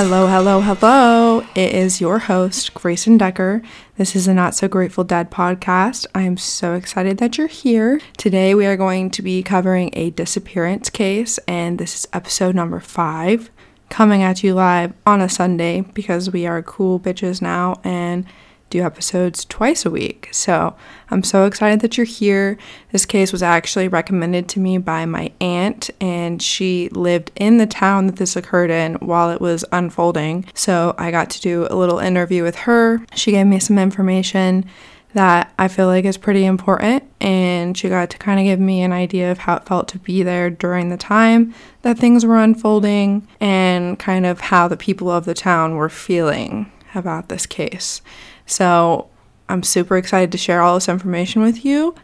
Hello, hello, hello. It is your host, Gracen Decker. This is a Not So Grateful Dead podcast. I am so excited that you're here. Today, we are going to be covering a disappearance case, and this is episode number five, coming at you live on a Sunday because we are cool bitches now and do episodes twice a week. So I'm so excited that you're here. This case was actually recommended to me by my aunt, and she lived in the town that this occurred in while it was unfolding. So I got to do a little interview with her. She gave me some information that I feel like is pretty important, and she got to kind of give me an idea of how it felt to be there during the time that things were unfolding and kind of how the people of the town were feeling about this case. So I'm super excited to share all this information with you.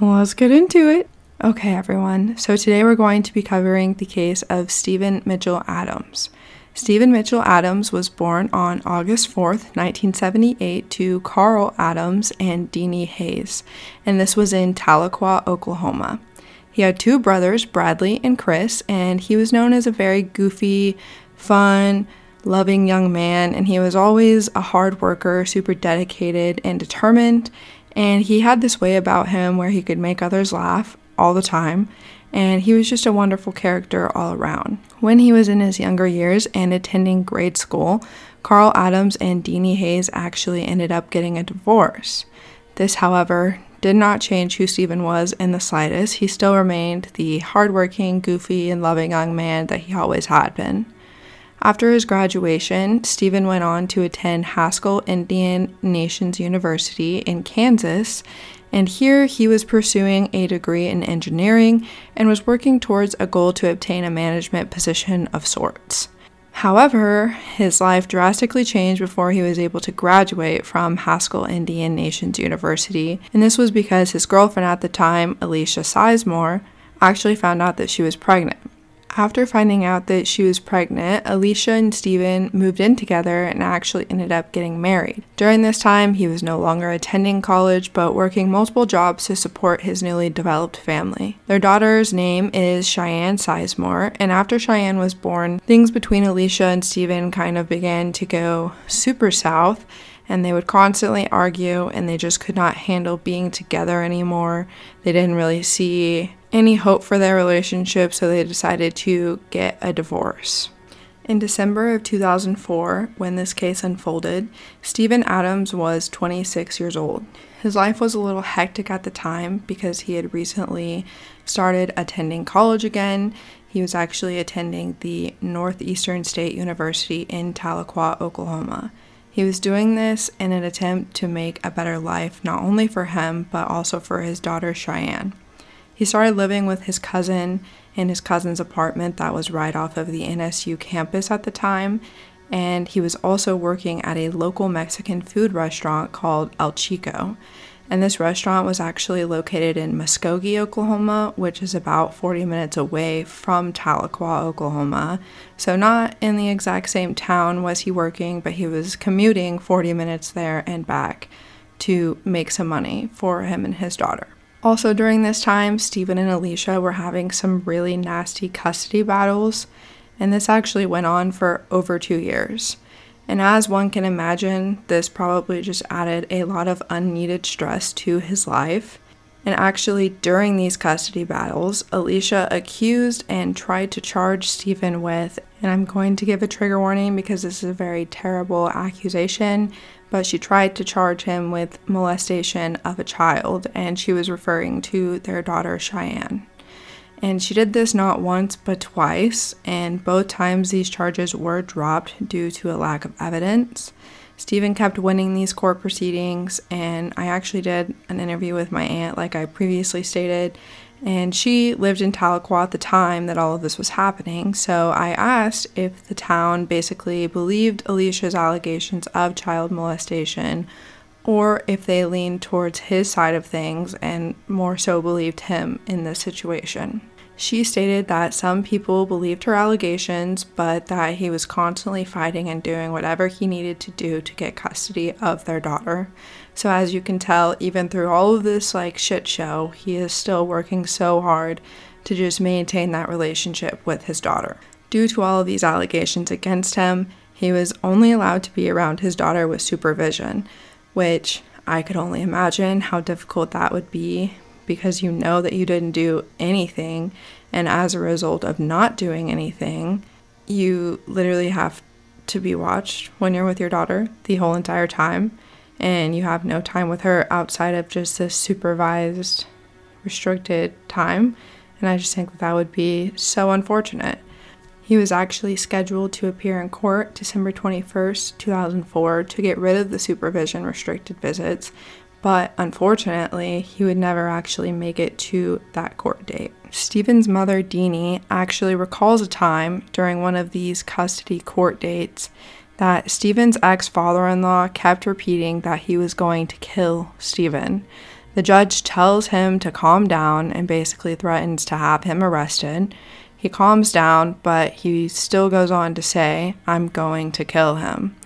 Let's get into it. Okay, everyone. So today we're going to be covering the case of Stephen Mitchell Adams. Stephen Mitchell Adams was born on August 4th, 1978, to Carl Adams and Deanie Hayes, and this was in Tahlequah, Oklahoma. He had two brothers, Bradley and Chris, and he was known as a very goofy, fun, loving young man, and he was always a hard worker, super dedicated and determined. And he had this way about him where he could make others laugh all the time, and he was just a wonderful character all around. When he was in his younger years and attending grade school, Carl Adams and Deanie Hayes actually ended up getting a divorce. This, however, did not change who Stephen was in the slightest. He still remained the hardworking, goofy, and loving young man that he always had been. After his graduation, Stephen went on to attend Haskell Indian Nations University in Kansas, and here he was pursuing a degree in engineering and was working towards a goal to obtain a management position of sorts. However, his life drastically changed before he was able to graduate from Haskell Indian Nations University, and this was because his girlfriend at the time, Alicia Sizemore, actually found out that she was pregnant. After finding out that she was pregnant, Alicia and Stephen moved in together and actually ended up getting married. During this time, he was no longer attending college but working multiple jobs to support his newly developed family. Their daughter's name is Cheyenne Sizemore, and after Cheyenne was born, things between Alicia and Stephen kind of began to go super south and they would constantly argue and they just could not handle being together anymore. They didn't really see any hope for their relationship, so they decided to get a divorce. In December of 2004, when this case unfolded, Stephen Adams was 26 years old. His life was a little hectic at the time because he had recently started attending college again. He was actually attending the Northeastern State University in Tahlequah, Oklahoma. He was doing this in an attempt to make a better life not only for him, but also for his daughter Cheyenne. He started living with his cousin in his cousin's apartment that was right off of the NSU campus at the time, and he was also working at a local Mexican food restaurant called El Chico. And this restaurant was actually located in Muskogee, Oklahoma, which is about 40 minutes away from Tahlequah, Oklahoma. So, not in the exact same town was he working, but he was commuting 40 minutes there and back to make some money for him and his daughter. Also, during this time, Stephen and Alicia were having some really nasty custody battles, and this actually went on for over two years. And as one can imagine, this probably just added a lot of unneeded stress to his life. And actually, during these custody battles, Alicia accused and tried to charge Stephen with, and I'm going to give a trigger warning because this is a very terrible accusation, but she tried to charge him with molestation of a child, and she was referring to their daughter Cheyenne. And she did this not once but twice, and both times these charges were dropped due to a lack of evidence. Stephen kept winning these court proceedings, and I actually did an interview with my aunt, like I previously stated, and she lived in Tahlequah at the time that all of this was happening. So I asked if the town basically believed Alicia's allegations of child molestation or if they leaned towards his side of things and more so believed him in this situation. She stated that some people believed her allegations, but that he was constantly fighting and doing whatever he needed to do to get custody of their daughter. So, as you can tell, even through all of this like shit show, he is still working so hard to just maintain that relationship with his daughter. Due to all of these allegations against him, He was only allowed to be around his daughter with supervision, which I could only imagine how difficult that would be because you know that you didn't do anything. And as a result of not doing anything, you literally have to be watched when you're with your daughter the whole entire time. And you have no time with her outside of just this supervised, restricted time. And I just think that, that would be so unfortunate. He was actually scheduled to appear in court December 21st, 2004, to get rid of the supervision restricted visits, but unfortunately, he would never actually make it to that court date. Stephen's mother, Deanie, actually recalls a time during one of these custody court dates that Stephen's ex father in law kept repeating that he was going to kill Stephen. The judge tells him to calm down and basically threatens to have him arrested. He calms down, but he still goes on to say, I'm going to kill him.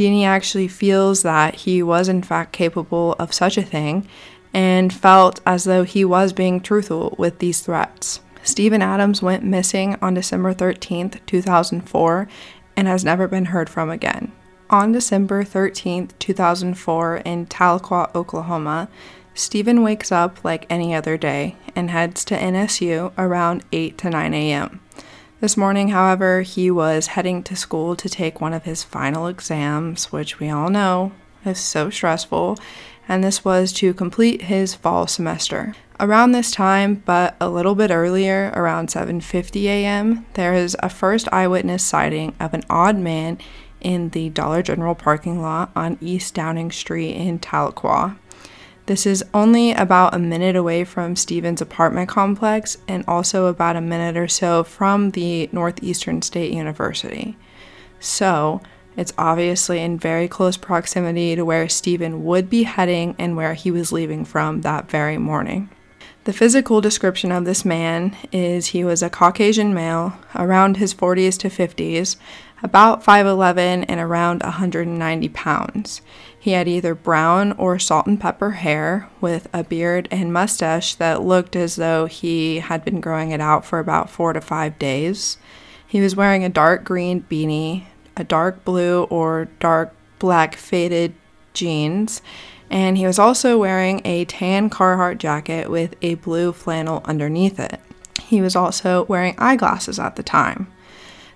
Deanie actually feels that he was, in fact, capable of such a thing and felt as though he was being truthful with these threats. Steven Adams went missing on December 13th, 2004, and has never been heard from again. On December 13th, 2004, in Tahlequah, Oklahoma, Steven wakes up like any other day and heads to NSU around 8 to 9 a.m. This morning, however, he was heading to school to take one of his final exams, which we all know is so stressful, and this was to complete his fall semester. Around this time, but a little bit earlier, around 7:50 a.m., there is a first eyewitness sighting of an odd man in the Dollar General parking lot on East Downing Street in Tahlequah. This is only about a minute away from Steven's apartment complex and also about a minute or so from the Northeastern State University. So, it's obviously in very close proximity to where Steven would be heading and where he was leaving from that very morning. The physical description of this man is he was a Caucasian male, around his 40s to 50s, about 5'11 and around 190 pounds. He had either brown or salt and pepper hair with a beard and mustache that looked as though he had been growing it out for about four to five days. He was wearing a dark green beanie, a dark blue or dark black faded jeans, and he was also wearing a tan Carhartt jacket with a blue flannel underneath it. He was also wearing eyeglasses at the time.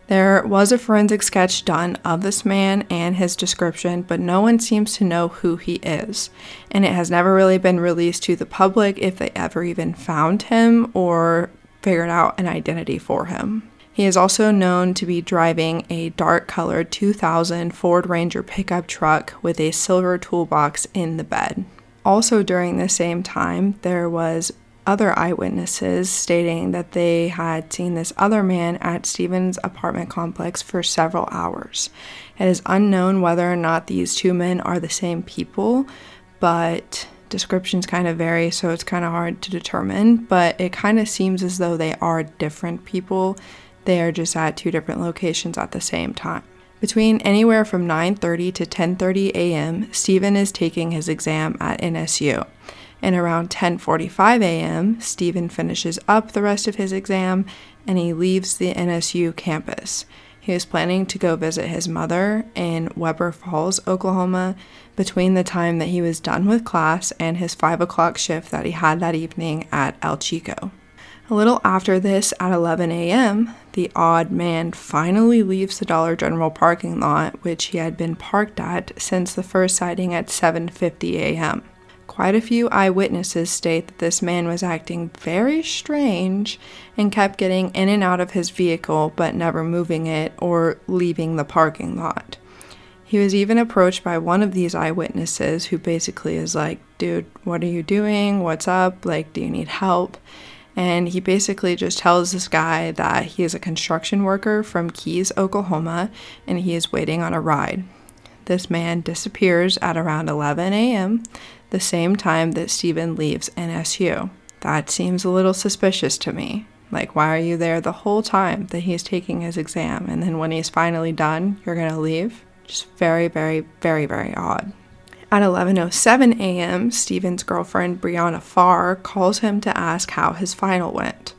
There was a forensic sketch done of this man and his description, but no one seems to know who he is. And it has never really been released to the public if they ever even found him or figured out an identity for him. He is also known to be driving a dark colored 2000 Ford Ranger pickup truck with a silver toolbox in the bed. Also, during the same time, there was other eyewitnesses stating that they had seen this other man at Steven's apartment complex for several hours. It is unknown whether or not these two men are the same people, but descriptions kind of vary, so it's kind of hard to determine. But it kind of seems as though they are different people. They are just at two different locations at the same time. Between anywhere from 9:30 to 10:30 a.m., Steven is taking his exam at NSU and around 10:45 a.m., Steven finishes up the rest of his exam and he leaves the NSU campus. He is planning to go visit his mother in Weber Falls, Oklahoma, between the time that he was done with class and his 5 o'clock shift that he had that evening at El Chico. A little after this, at 11 a.m., the odd man finally leaves the Dollar General parking lot, which he had been parked at since the first sighting at 7:50 a.m. Quite a few eyewitnesses state that this man was acting very strange and kept getting in and out of his vehicle but never moving it or leaving the parking lot. He was even approached by one of these eyewitnesses who basically is like, Dude, what are you doing? What's up? Like, do you need help? And he basically just tells this guy that he is a construction worker from Keys, Oklahoma, and he is waiting on a ride. This man disappears at around 11 a.m., the same time that Stephen leaves NSU. That seems a little suspicious to me. Like, why are you there the whole time that he's taking his exam? And then when he's finally done, you're going to leave? Just very, very, very, very odd. At 11:07 a.m., Steven's girlfriend Brianna Farr calls him to ask how his final went.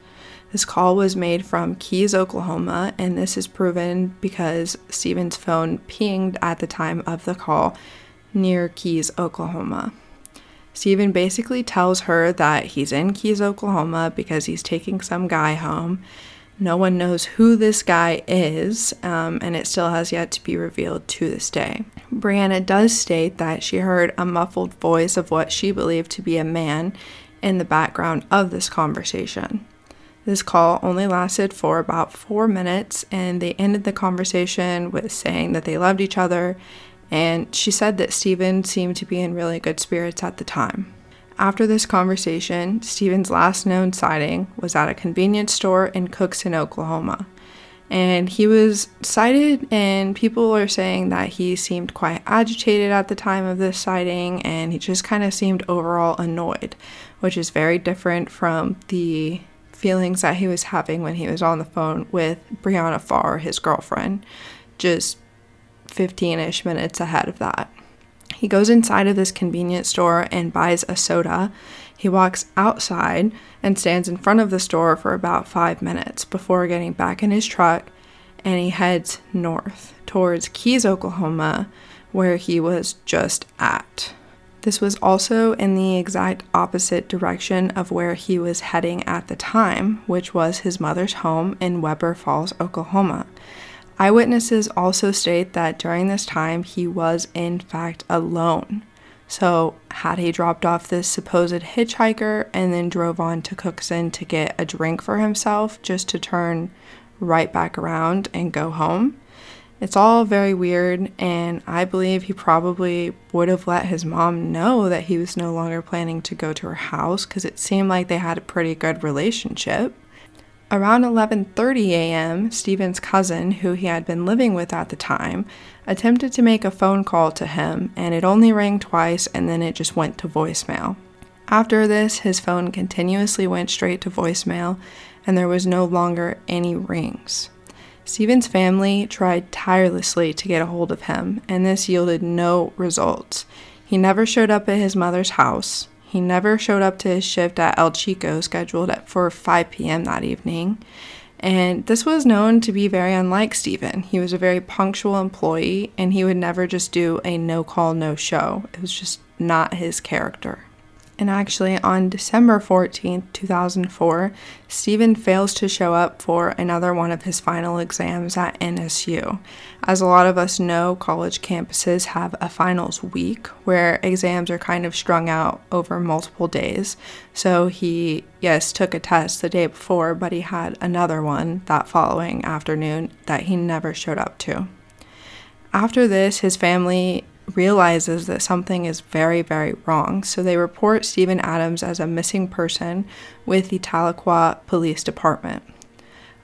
This call was made from Keys, Oklahoma, and this is proven because Stephen's phone pinged at the time of the call near Keys, Oklahoma. Stephen basically tells her that he's in Keys, Oklahoma because he's taking some guy home. No one knows who this guy is, um, and it still has yet to be revealed to this day. Brianna does state that she heard a muffled voice of what she believed to be a man in the background of this conversation. This call only lasted for about four minutes, and they ended the conversation with saying that they loved each other. And she said that Stephen seemed to be in really good spirits at the time. After this conversation, Stephen's last known sighting was at a convenience store in Cookson, Oklahoma. And he was sighted, and people are saying that he seemed quite agitated at the time of this sighting, and he just kind of seemed overall annoyed, which is very different from the feelings that he was having when he was on the phone with Brianna Farr, his girlfriend, just 15 ish minutes ahead of that. He goes inside of this convenience store and buys a soda. He walks outside and stands in front of the store for about five minutes before getting back in his truck and he heads north towards Keys, Oklahoma, where he was just at. This was also in the exact opposite direction of where he was heading at the time, which was his mother's home in Weber Falls, Oklahoma. Eyewitnesses also state that during this time he was in fact alone. So, had he dropped off this supposed hitchhiker and then drove on to Cookson to get a drink for himself just to turn right back around and go home? It's all very weird, and I believe he probably would have let his mom know that he was no longer planning to go to her house because it seemed like they had a pretty good relationship. Around 11:30 a.m., Stephen's cousin, who he had been living with at the time, attempted to make a phone call to him, and it only rang twice and then it just went to voicemail. After this, his phone continuously went straight to voicemail, and there was no longer any rings. Stephen's family tried tirelessly to get a hold of him, and this yielded no results. He never showed up at his mother's house. He never showed up to his shift at El Chico scheduled at, for 5 p.m. that evening. And this was known to be very unlike Stephen. He was a very punctual employee and he would never just do a no call, no show. It was just not his character. And actually, on December 14th, 2004, Stephen fails to show up for another one of his final exams at NSU. As a lot of us know, college campuses have a finals week where exams are kind of strung out over multiple days. So he, yes, took a test the day before, but he had another one that following afternoon that he never showed up to. After this, his family realizes that something is very, very wrong. So they report Stephen Adams as a missing person with the Tahlequah Police Department.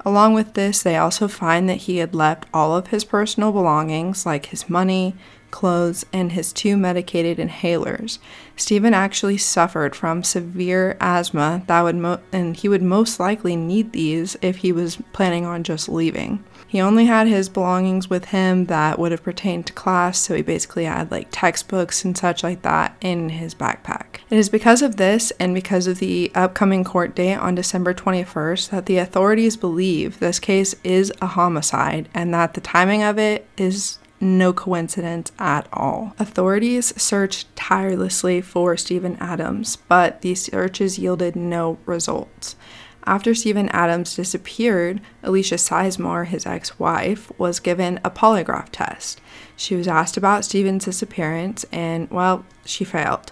Along with this, they also find that he had left all of his personal belongings, like his money, clothes, and his two medicated inhalers. Stephen actually suffered from severe asthma that would mo- and he would most likely need these if he was planning on just leaving. He only had his belongings with him that would have pertained to class, so he basically had like textbooks and such like that in his backpack. It is because of this and because of the upcoming court date on December 21st that the authorities believe this case is a homicide and that the timing of it is no coincidence at all. Authorities searched tirelessly for Stephen Adams, but these searches yielded no results. After Stephen Adams disappeared, Alicia Sizemore, his ex wife, was given a polygraph test. She was asked about Stephen's disappearance, and, well, she failed.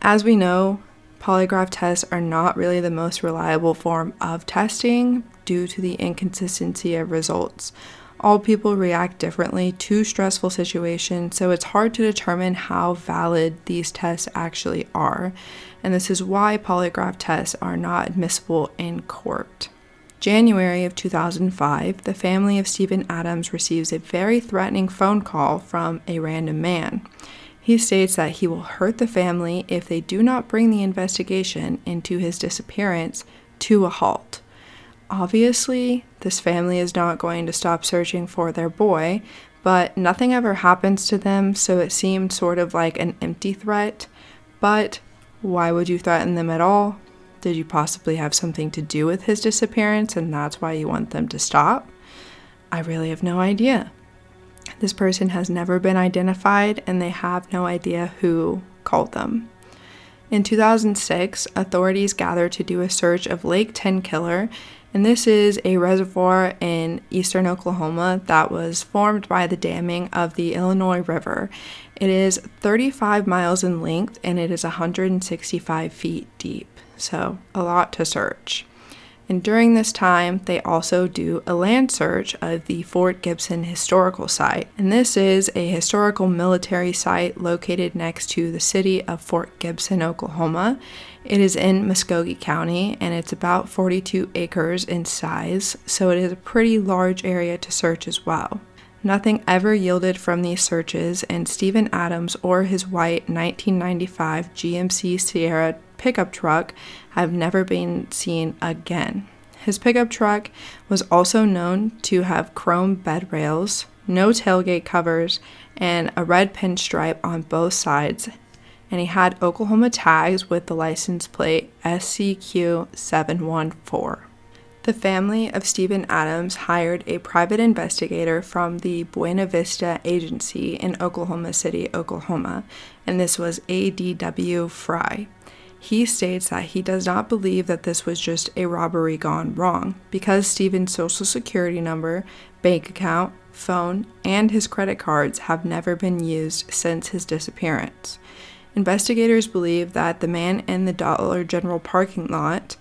As we know, polygraph tests are not really the most reliable form of testing due to the inconsistency of results. All people react differently to stressful situations, so it's hard to determine how valid these tests actually are and this is why polygraph tests are not admissible in court. January of 2005, the family of Stephen Adams receives a very threatening phone call from a random man. He states that he will hurt the family if they do not bring the investigation into his disappearance to a halt. Obviously, this family is not going to stop searching for their boy, but nothing ever happens to them, so it seemed sort of like an empty threat. But why would you threaten them at all? Did you possibly have something to do with his disappearance and that's why you want them to stop? I really have no idea. This person has never been identified and they have no idea who called them. In 2006, authorities gathered to do a search of Lake Tenkiller, and this is a reservoir in eastern Oklahoma that was formed by the damming of the Illinois River. It is 35 miles in length and it is 165 feet deep, so a lot to search. And during this time, they also do a land search of the Fort Gibson Historical Site. And this is a historical military site located next to the city of Fort Gibson, Oklahoma. It is in Muskogee County and it's about 42 acres in size, so it is a pretty large area to search as well. Nothing ever yielded from these searches, and Stephen Adams or his white 1995 GMC Sierra pickup truck have never been seen again. His pickup truck was also known to have chrome bed rails, no tailgate covers, and a red pinstripe on both sides. And he had Oklahoma tags with the license plate SCQ714. The family of Stephen Adams hired a private investigator from the Buena Vista Agency in Oklahoma City, Oklahoma, and this was A.D.W. Fry. He states that he does not believe that this was just a robbery gone wrong because Steven's social security number, bank account, phone, and his credit cards have never been used since his disappearance. Investigators believe that the man in the Dollar General parking lot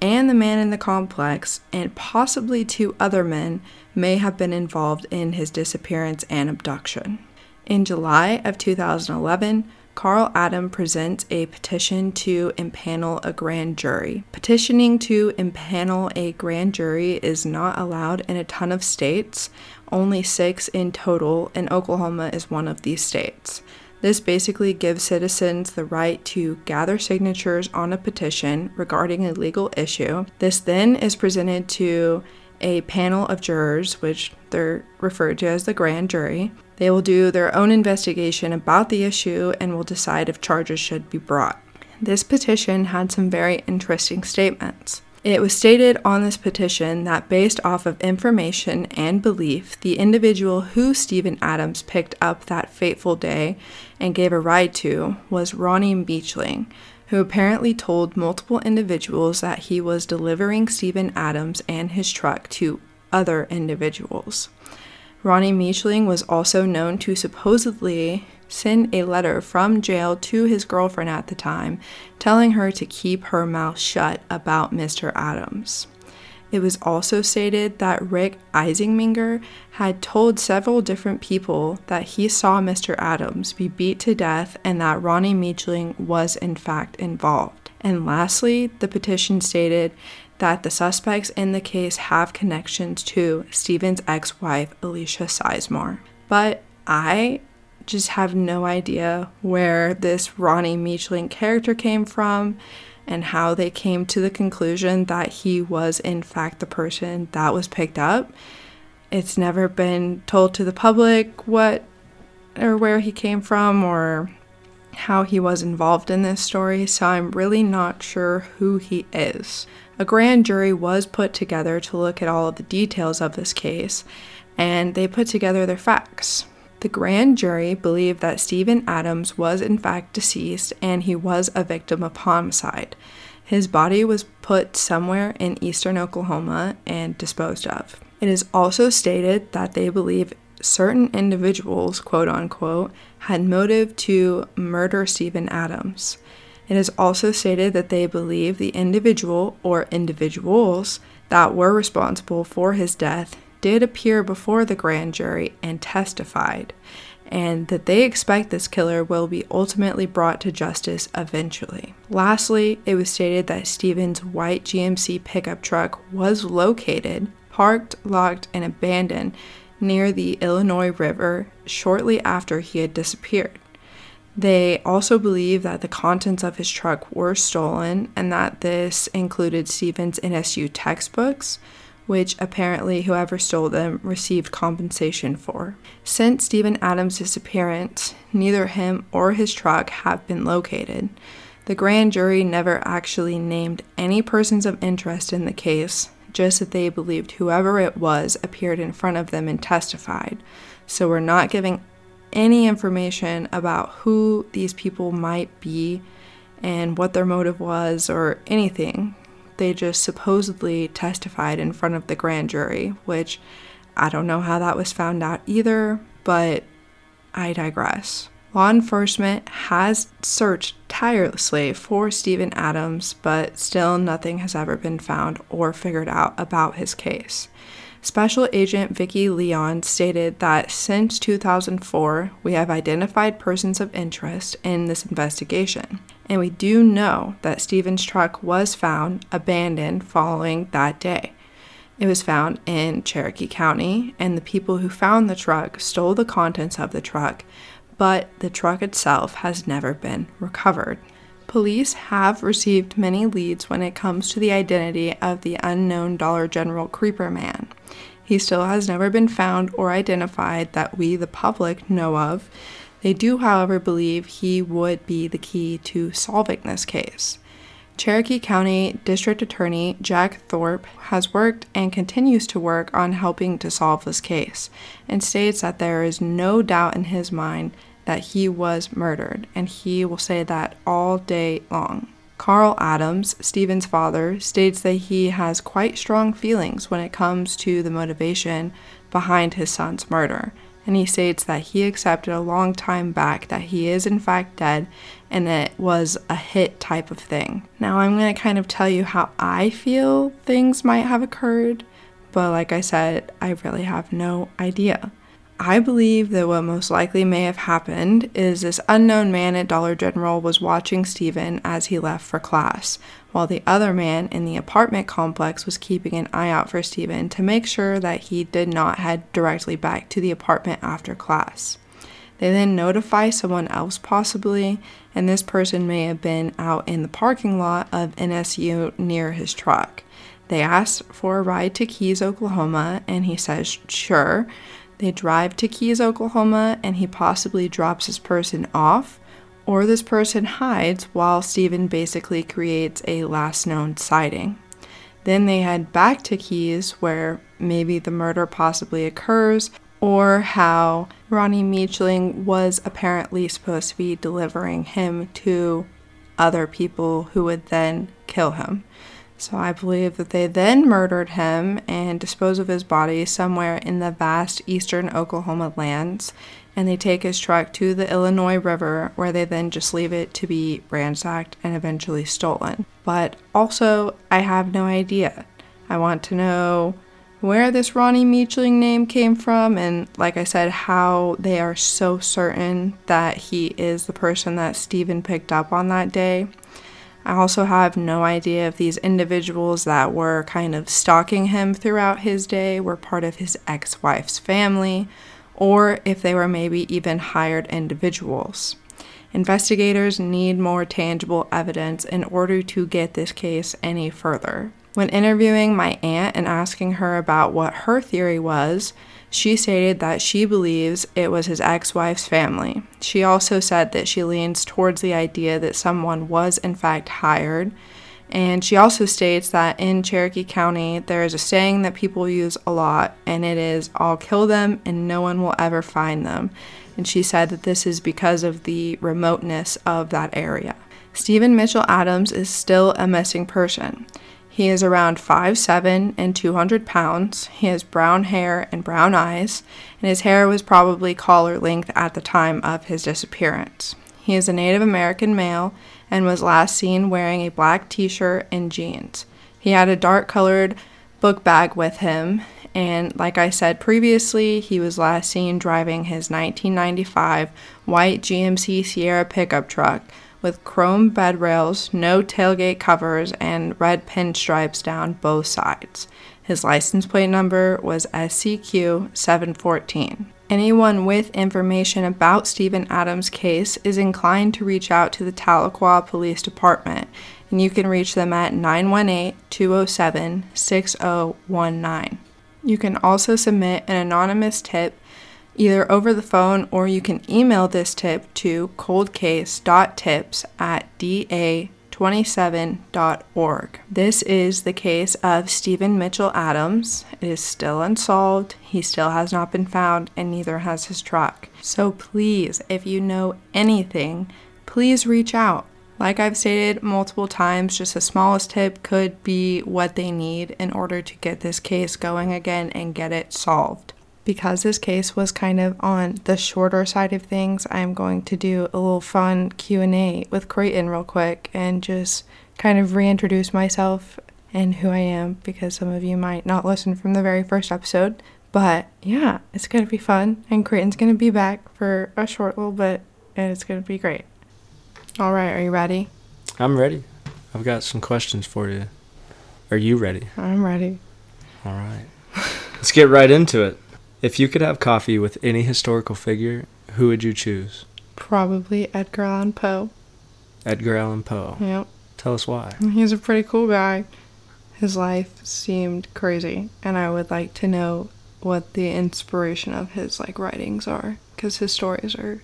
and the man in the complex, and possibly two other men, may have been involved in his disappearance and abduction. In July of 2011, Carl Adam presents a petition to impanel a grand jury. Petitioning to impanel a grand jury is not allowed in a ton of states, only six in total, and Oklahoma is one of these states. This basically gives citizens the right to gather signatures on a petition regarding a legal issue. This then is presented to a panel of jurors, which they're referred to as the grand jury. They will do their own investigation about the issue and will decide if charges should be brought. This petition had some very interesting statements. It was stated on this petition that based off of information and belief, the individual who Stephen Adams picked up that fateful day and gave a ride to was Ronnie Meachling, who apparently told multiple individuals that he was delivering Stephen Adams and his truck to other individuals. Ronnie Meachling was also known to supposedly send a letter from jail to his girlfriend at the time, telling her to keep her mouth shut about Mr. Adams. It was also stated that Rick Eisingminger had told several different people that he saw Mr. Adams be beat to death and that Ronnie Meachling was in fact involved. And lastly, the petition stated that the suspects in the case have connections to Steven's ex wife, Alicia Sizemore. But I just have no idea where this Ronnie Meachling character came from and how they came to the conclusion that he was, in fact, the person that was picked up. It's never been told to the public what or where he came from or how he was involved in this story, so I'm really not sure who he is. A grand jury was put together to look at all of the details of this case, and they put together their facts. The grand jury believed that Stephen Adams was in fact deceased and he was a victim of homicide. His body was put somewhere in eastern Oklahoma and disposed of. It is also stated that they believe certain individuals, quote unquote, had motive to murder Stephen Adams. It is also stated that they believe the individual or individuals that were responsible for his death did appear before the grand jury and testified, and that they expect this killer will be ultimately brought to justice eventually. Lastly, it was stated that Steven's white GMC pickup truck was located, parked, locked, and abandoned near the Illinois River shortly after he had disappeared. They also believe that the contents of his truck were stolen and that this included Steven's NSU textbooks, which apparently whoever stole them received compensation for. Since Stephen Adams' disappearance, neither him or his truck have been located. The grand jury never actually named any persons of interest in the case, just that they believed whoever it was appeared in front of them and testified. So we're not giving any information about who these people might be and what their motive was or anything. They just supposedly testified in front of the grand jury, which I don't know how that was found out either, but I digress. Law enforcement has searched tirelessly for Stephen Adams, but still nothing has ever been found or figured out about his case. Special Agent Vicki Leon stated that since 2004, we have identified persons of interest in this investigation, and we do know that Steven's truck was found abandoned following that day. It was found in Cherokee County, and the people who found the truck stole the contents of the truck, but the truck itself has never been recovered. Police have received many leads when it comes to the identity of the unknown Dollar General Creeper Man. He still has never been found or identified that we, the public, know of. They do, however, believe he would be the key to solving this case. Cherokee County District Attorney Jack Thorpe has worked and continues to work on helping to solve this case and states that there is no doubt in his mind that he was murdered, and he will say that all day long. Carl Adams, Stephen's father, states that he has quite strong feelings when it comes to the motivation behind his son's murder, and he states that he accepted a long time back that he is in fact dead and it was a hit type of thing. Now, I'm going to kind of tell you how I feel things might have occurred, but like I said, I really have no idea. I believe that what most likely may have happened is this unknown man at Dollar General was watching Steven as he left for class, while the other man in the apartment complex was keeping an eye out for Steven to make sure that he did not head directly back to the apartment after class. They then notify someone else, possibly, and this person may have been out in the parking lot of NSU near his truck. They ask for a ride to Keys, Oklahoma, and he says, sure. They drive to Keys, Oklahoma, and he possibly drops this person off, or this person hides while Steven basically creates a last known sighting. Then they head back to Keys, where maybe the murder possibly occurs, or how Ronnie Meachling was apparently supposed to be delivering him to other people who would then kill him. So I believe that they then murdered him and dispose of his body somewhere in the vast eastern Oklahoma lands. And they take his truck to the Illinois River, where they then just leave it to be ransacked and eventually stolen. But also, I have no idea. I want to know where this Ronnie Meachling name came from, and like I said, how they are so certain that he is the person that Steven picked up on that day. I also have no idea if these individuals that were kind of stalking him throughout his day were part of his ex wife's family, or if they were maybe even hired individuals. Investigators need more tangible evidence in order to get this case any further. When interviewing my aunt and asking her about what her theory was, she stated that she believes it was his ex wife's family. She also said that she leans towards the idea that someone was, in fact, hired. And she also states that in Cherokee County, there is a saying that people use a lot, and it is, I'll kill them and no one will ever find them. And she said that this is because of the remoteness of that area. Stephen Mitchell Adams is still a missing person. He is around 5'7 and 200 pounds. He has brown hair and brown eyes, and his hair was probably collar length at the time of his disappearance. He is a Native American male and was last seen wearing a black t shirt and jeans. He had a dark colored book bag with him, and like I said previously, he was last seen driving his 1995 white GMC Sierra pickup truck with chrome bed rails, no tailgate covers, and red pinstripes down both sides. His license plate number was SCQ 714. Anyone with information about Stephen Adams' case is inclined to reach out to the Tahlequah Police Department, and you can reach them at 918 207 6019. You can also submit an anonymous tip either over the phone or you can email this tip to coldcase.tips at da27.org. This is the case of Stephen Mitchell Adams. It is still unsolved. He still has not been found, and neither has his truck. So please, if you know anything, please reach out. Like I've stated multiple times, just the smallest tip could be what they need in order to get this case going again and get it solved because this case was kind of on the shorter side of things, I'm going to do a little fun Q&A with Creighton real quick and just kind of reintroduce myself and who I am because some of you might not listen from the very first episode. But yeah, it's going to be fun and Creighton's going to be back for a short little bit and it's going to be great. All right, are you ready? I'm ready. I've got some questions for you. Are you ready? I'm ready. All right. Let's get right into it. If you could have coffee with any historical figure, who would you choose? Probably Edgar Allan Poe. Edgar Allan Poe. Yep. Tell us why. He's a pretty cool guy. His life seemed crazy, and I would like to know what the inspiration of his like writings are because his stories are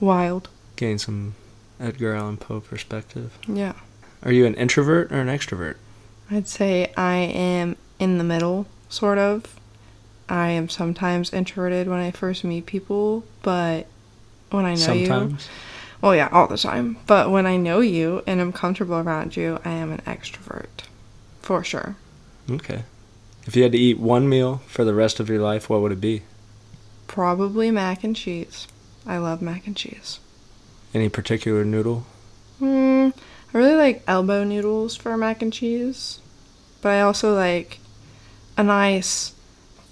wild. Gain some Edgar Allan Poe perspective. Yeah. Are you an introvert or an extrovert? I'd say I am in the middle, sort of. I am sometimes introverted when I first meet people, but when I know Sometimes. you, well, yeah, all the time. But when I know you and I'm comfortable around you, I am an extrovert, for sure. Okay. If you had to eat one meal for the rest of your life, what would it be? Probably mac and cheese. I love mac and cheese. Any particular noodle? Hmm, I really like elbow noodles for mac and cheese, but I also like a nice,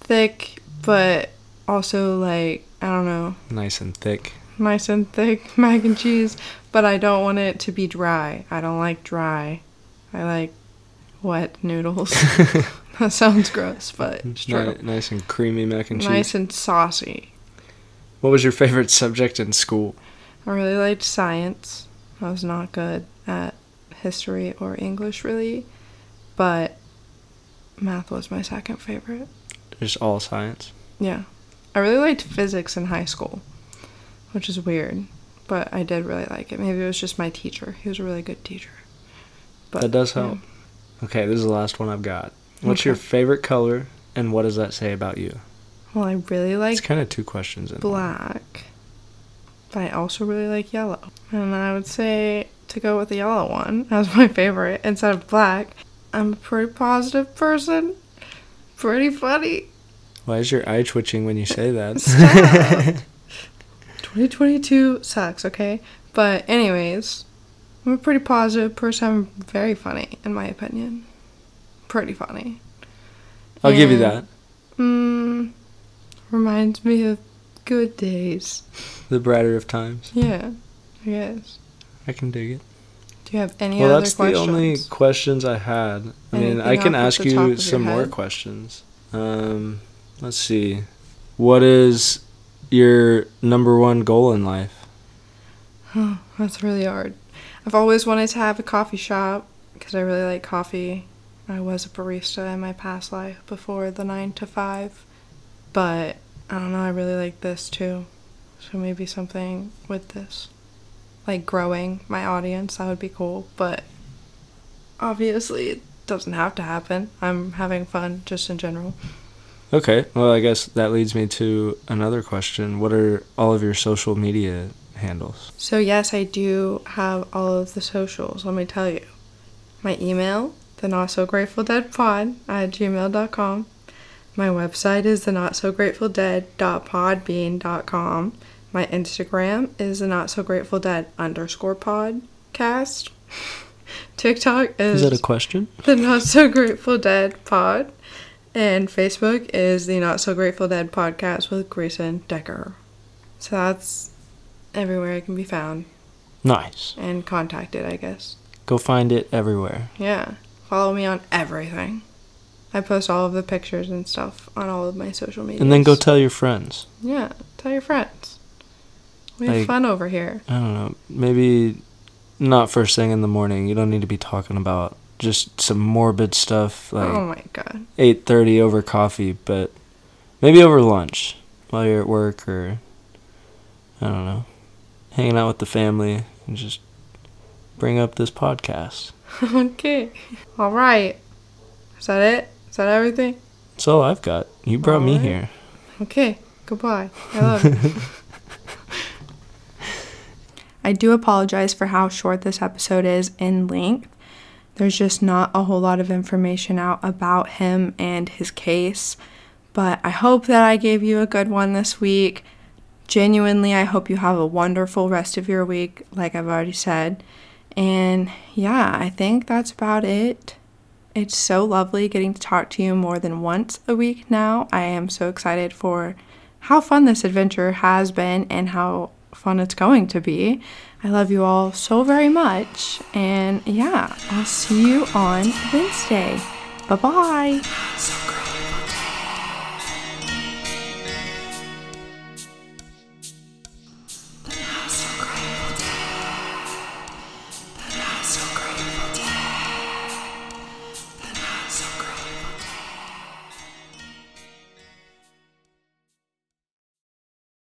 thick, but also like I don't know, Nice and thick. nice and thick mac and cheese. But I don't want it to be dry. I don't like dry. I like wet noodles. that sounds gross, but it's true. Ni- nice and creamy mac and cheese. Nice and saucy. What was your favorite subject in school? I really liked science. I was not good at history or English really, but math was my second favorite. Just all science. Yeah. I really liked physics in high school, which is weird, but I did really like it. Maybe it was just my teacher. He was a really good teacher. But that does yeah. help. Okay, this is the last one I've got. What's your favorite color and what does that say about you? Well, I really like it's kind of two questions in one. black, but I also really like yellow. And I would say to go with the yellow one as my favorite instead of black. I'm a pretty positive person. Pretty funny. Why is your eye twitching when you say that? 2022 sucks, okay? But, anyways, I'm a pretty positive person. I'm very funny, in my opinion. Pretty funny. I'll give you that. Mm, reminds me of good days. The brighter of times. Yeah, I guess. I can dig it. Do you have any well, other that's the only questions I had. I mean, Anything I can ask you some more questions. Um, let's see. What is your number one goal in life? Oh, that's really hard. I've always wanted to have a coffee shop because I really like coffee. I was a barista in my past life before the 9 to 5. But I don't know, I really like this too. So maybe something with this. Like growing my audience, that would be cool. But obviously, it doesn't have to happen. I'm having fun just in general. Okay, well, I guess that leads me to another question. What are all of your social media handles? So, yes, I do have all of the socials. Let me tell you. My email, the not so grateful dead pod at gmail.com. My website is the not so grateful dead.podbean.com. My Instagram is the not so grateful dead underscore podcast. TikTok is, Is that a question? the not so grateful dead pod. And Facebook is the not so grateful dead podcast with Gracen Decker. So that's everywhere I can be found Nice. and contacted, I guess. Go find it everywhere. Yeah. Follow me on everything. I post all of the pictures and stuff on all of my social media. And then go tell your friends. Yeah, tell your friends. We have Like- fun over here. I don't know. Maybe not first thing in the morning. You don't need to be talking about just some morbid stuff like oh my god. 8:30 over coffee, but maybe over lunch while you're at work or I don't know, hanging out with the family and just bring up this podcast. okay. All right. Is that it? Is that everything? That's all I've got. You brought me Alright. here. Okay. Goodbye. I love you. I do apologize for how short this episode is in length. There's just not a whole lot of information out about him and his case. But I hope that I gave you a good one this week. Genuinely, I hope you have a wonderful rest of your week, like I've already said. And yeah, I think that's about it. It's so lovely getting to talk to you more than once a week now. I am so excited for how fun this adventure has been and how fun it's going to be. I love you all so very much. And yeah, I'll see you on Wednesday. Bye bye.